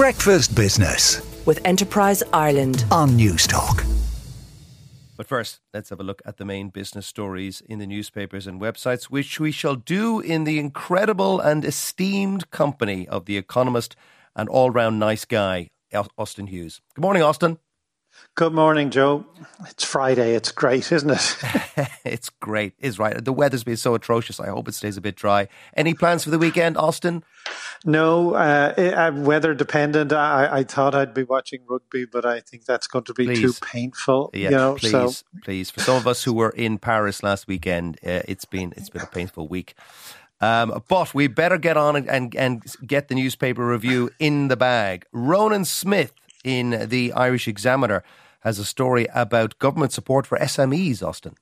Breakfast Business with Enterprise Ireland. on Newstalk. But first, let's have a look at the main business stories in the newspapers and websites, which we shall do in the incredible and esteemed company of the economist and all round nice guy, Austin Hughes. Good morning, Austin. Good morning, Joe. It's Friday. It's great, isn't it? it's great, is right. The weather's been so atrocious. I hope it stays a bit dry. Any plans for the weekend, Austin? no, uh, it- I'm weather dependent. I, I thought I'd be watching rugby, but I think that's going to be too painful. Yeah, you know, please, so please. For some of us who were in Paris last weekend, uh, it's been it's been a painful week. Um, but we better get on and, and and get the newspaper review in the bag. Ronan Smith in the Irish Examiner has a story about government support for SMEs. Austin.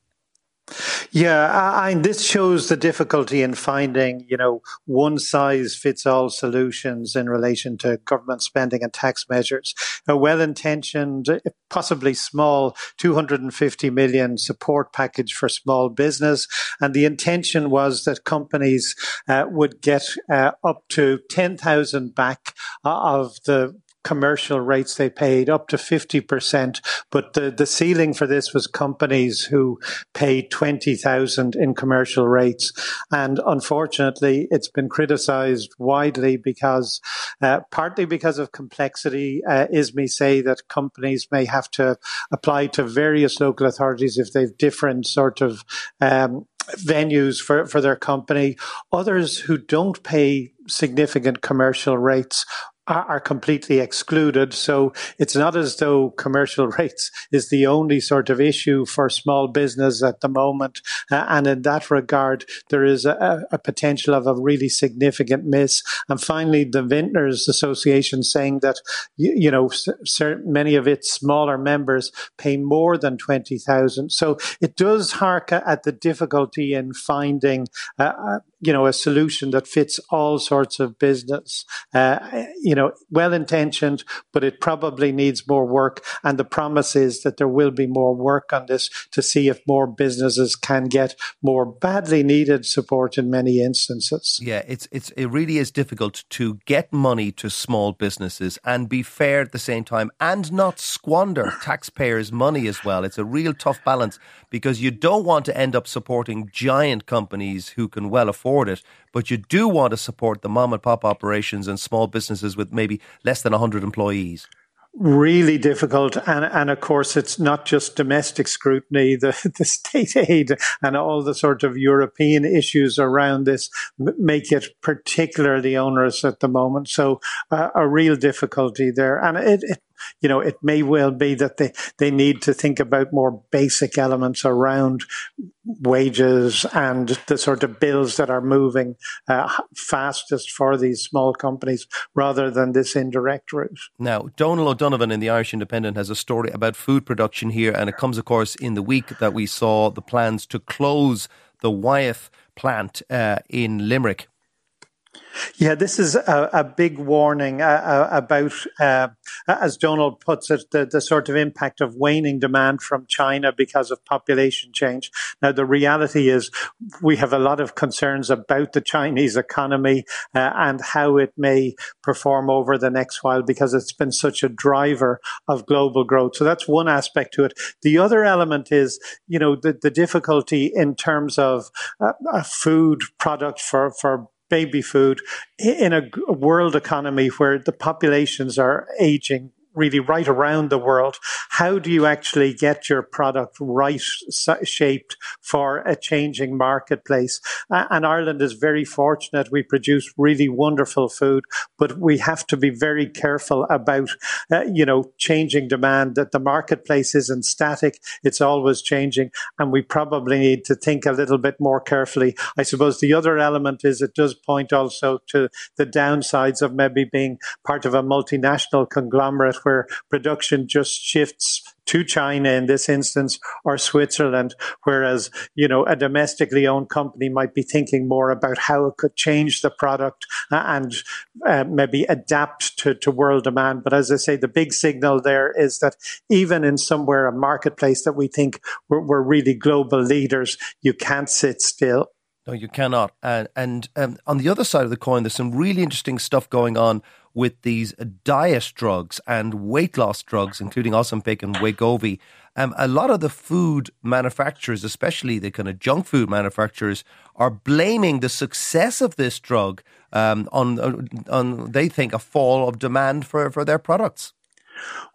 yeah, I, this shows the difficulty in finding, you know, one size fits all solutions in relation to government spending and tax measures. A well-intentioned, possibly small, 250 million support package for small business, and the intention was that companies uh, would get uh, up to 10,000 back uh, of the commercial rates they paid up to 50%. But the, the ceiling for this was companies who paid 20,000 in commercial rates. And unfortunately, it's been criticized widely because, uh, partly because of complexity. Uh, ISME say that companies may have to apply to various local authorities if they've different sort of, um, venues for, for their company. Others who don't pay significant commercial rates are, completely excluded. So it's not as though commercial rates is the only sort of issue for small business at the moment. Uh, and in that regard, there is a, a potential of a really significant miss. And finally, the Vintners Association saying that, you, you know, many of its smaller members pay more than 20,000. So it does hark at the difficulty in finding, uh, uh, you know, a solution that fits all sorts of business. Uh, you know, well intentioned, but it probably needs more work. And the promise is that there will be more work on this to see if more businesses can get more badly needed support in many instances. Yeah, it's it's it really is difficult to get money to small businesses and be fair at the same time and not squander taxpayers' money as well. It's a real tough balance because you don't want to end up supporting giant companies who can well afford it, but you do want to support the mom and pop operations and small businesses with maybe less than 100 employees. really difficult. And, and of course, it's not just domestic scrutiny, the, the state aid and all the sort of European issues around this make it particularly onerous at the moment. So uh, a real difficulty there. And it, it you know, it may well be that they, they need to think about more basic elements around wages and the sort of bills that are moving uh, fastest for these small companies rather than this indirect route. Now, Donal O'Donovan in the Irish Independent has a story about food production here, and it comes, of course, in the week that we saw the plans to close the Wyeth plant uh, in Limerick. Yeah, this is a, a big warning uh, uh, about, uh, as Donal puts it, the, the sort of impact of waning demand from China because of population change. Now, the reality is we have a lot of concerns about the Chinese economy uh, and how it may perform over the next while because it's been such a driver of global growth. So that's one aspect to it. The other element is, you know, the, the difficulty in terms of uh, food product for, for baby food in a world economy where the populations are aging really right around the world. How do you actually get your product right shaped for a changing marketplace? And Ireland is very fortunate. We produce really wonderful food, but we have to be very careful about, uh, you know, changing demand that the marketplace isn't static. It's always changing. And we probably need to think a little bit more carefully. I suppose the other element is it does point also to the downsides of maybe being part of a multinational conglomerate where production just shifts to China in this instance or Switzerland, whereas, you know, a domestically owned company might be thinking more about how it could change the product uh, and uh, maybe adapt to, to world demand. But as I say, the big signal there is that even in somewhere, a marketplace that we think we're, we're really global leaders, you can't sit still. No, you cannot. And, and um, on the other side of the coin, there's some really interesting stuff going on with these diet drugs and weight loss drugs, including Ozempic and Wegovy. Um, a lot of the food manufacturers, especially the kind of junk food manufacturers, are blaming the success of this drug um, on, on, they think, a fall of demand for, for their products.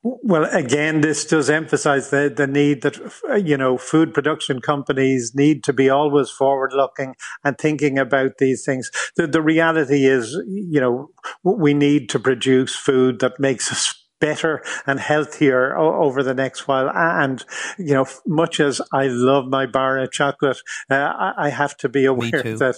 Well, again, this does emphasize the, the need that, you know, food production companies need to be always forward looking and thinking about these things. The, the reality is, you know, we need to produce food that makes us better and healthier o- over the next while. And, you know, much as I love my bar of chocolate, uh, I-, I, have to be aware that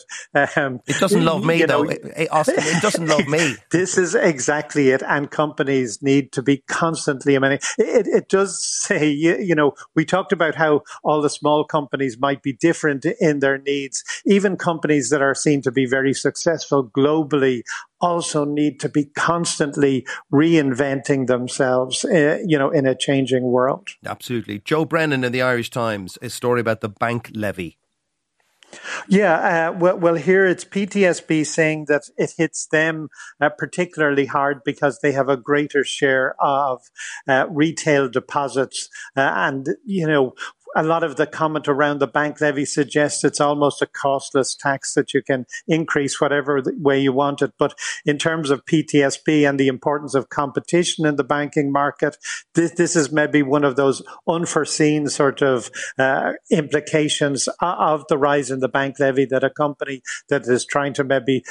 um, it doesn't love me, though. Know, it, Austin, it doesn't love me. this is exactly it. And companies need to be constantly, I mean, it, it does say, you, you know, we talked about how all the small companies might be different in their needs. Even companies that are seen to be very successful globally also need to be constantly reinventing themselves, uh, you know, in a changing world. Absolutely. Joe Brennan in the Irish Times, a story about the bank levy. Yeah, uh, well, well, here it's PTSB saying that it hits them uh, particularly hard because they have a greater share of uh, retail deposits, uh, and you know a lot of the comment around the bank levy suggests it's almost a costless tax that you can increase whatever way you want it. But in terms of PTSB and the importance of competition in the banking market, this, this is maybe one of those unforeseen sort of uh, implications of the rise in the bank levy that a company that is trying to maybe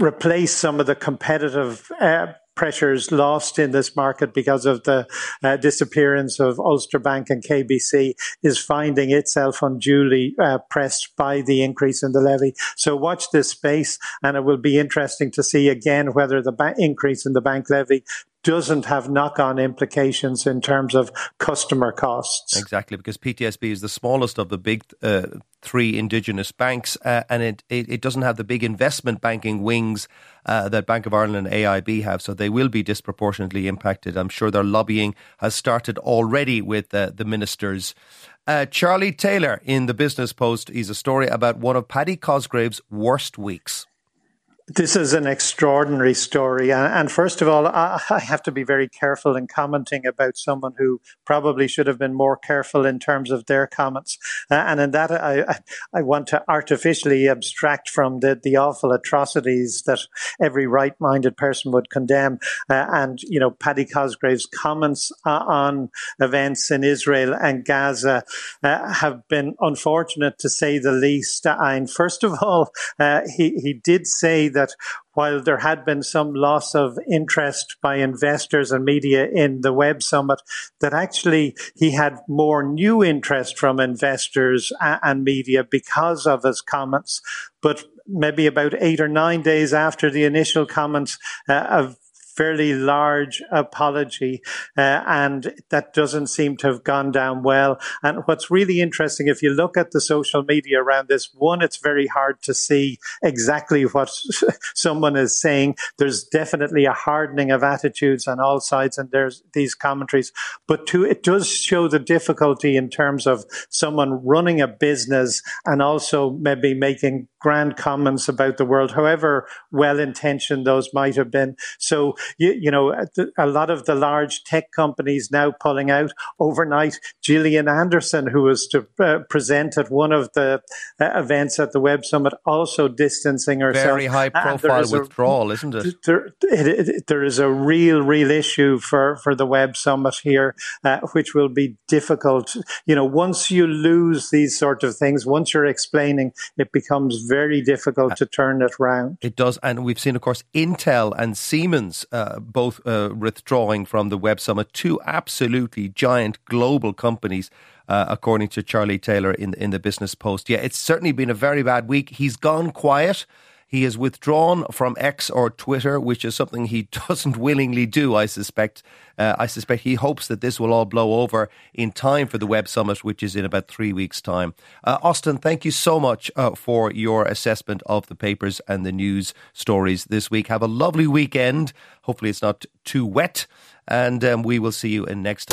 replace some of the competitive uh, pressures lost in this market because of the uh, disappearance of Ulster Bank and KBC is finding itself unduly uh, pressed by the increase in the levy. So watch this space, and it will be interesting to see again whether the ba- increase in the bank levy doesn't have knock on implications in terms of customer costs. Exactly, because PTSB is the smallest of the big uh, three indigenous banks, uh, and it, it, it, doesn't have the big investment banking wings uh, that Bank of Ireland and AIB have, so they will be disproportionately impacted. I'm sure their lobbying has started already with uh, the ministers. Uh, Charlie Taylor in the Business Post, is a story about one of Paddy Cosgrave's worst weeks. This is an extraordinary story. And first of all, I have to be very careful in commenting about someone who probably should have been more careful in terms of their comments. And in that, I, I want to artificially abstract from the, the awful atrocities that every right minded person would condemn. And, you know, Paddy Cosgrave's comments uh, on events in Israel and Gaza uh, have been unfortunate to say the least. And first of all, uh, he, he did say that that while there had been some loss of interest by investors and media in the Web Summit, that actually he had more new interest from investors and media because of his comments. But maybe about eight or nine days after the initial comments, uh, fairly large apology, uh, and that doesn't seem to have gone down well. And what's really interesting, if you look at the social media around this, one, it's very hard to see exactly what someone is saying. There's definitely a hardening of attitudes on all sides, and there's these commentaries. But two, it does show the difficulty in terms of someone running a business and also maybe making grand comments about the world, however well intentioned those might have been. So, you, you know, a lot of the large tech companies now pulling out overnight. Gillian Anderson, who was to uh, present at one of the uh, events at the Web Summit, also distancing herself. Very high profile withdrawal, a, isn't it? There, it, it? there is a real, real issue for, for the Web Summit here, uh, which will be difficult. You know, once you lose these sort of things, once you're explaining, it becomes very difficult to turn it around. It does. And we've seen, of course, Intel and Siemens uh, both uh, withdrawing from the Web Summit, two absolutely giant global companies. Uh, according to Charlie Taylor in in the Business Post, yeah, it's certainly been a very bad week. He's gone quiet. He has withdrawn from X or Twitter, which is something he doesn't willingly do, I suspect. Uh, I suspect he hopes that this will all blow over in time for the Web Summit, which is in about three weeks' time. Uh, Austin, thank you so much uh, for your assessment of the papers and the news stories this week. Have a lovely weekend. Hopefully, it's not too wet, and um, we will see you in next.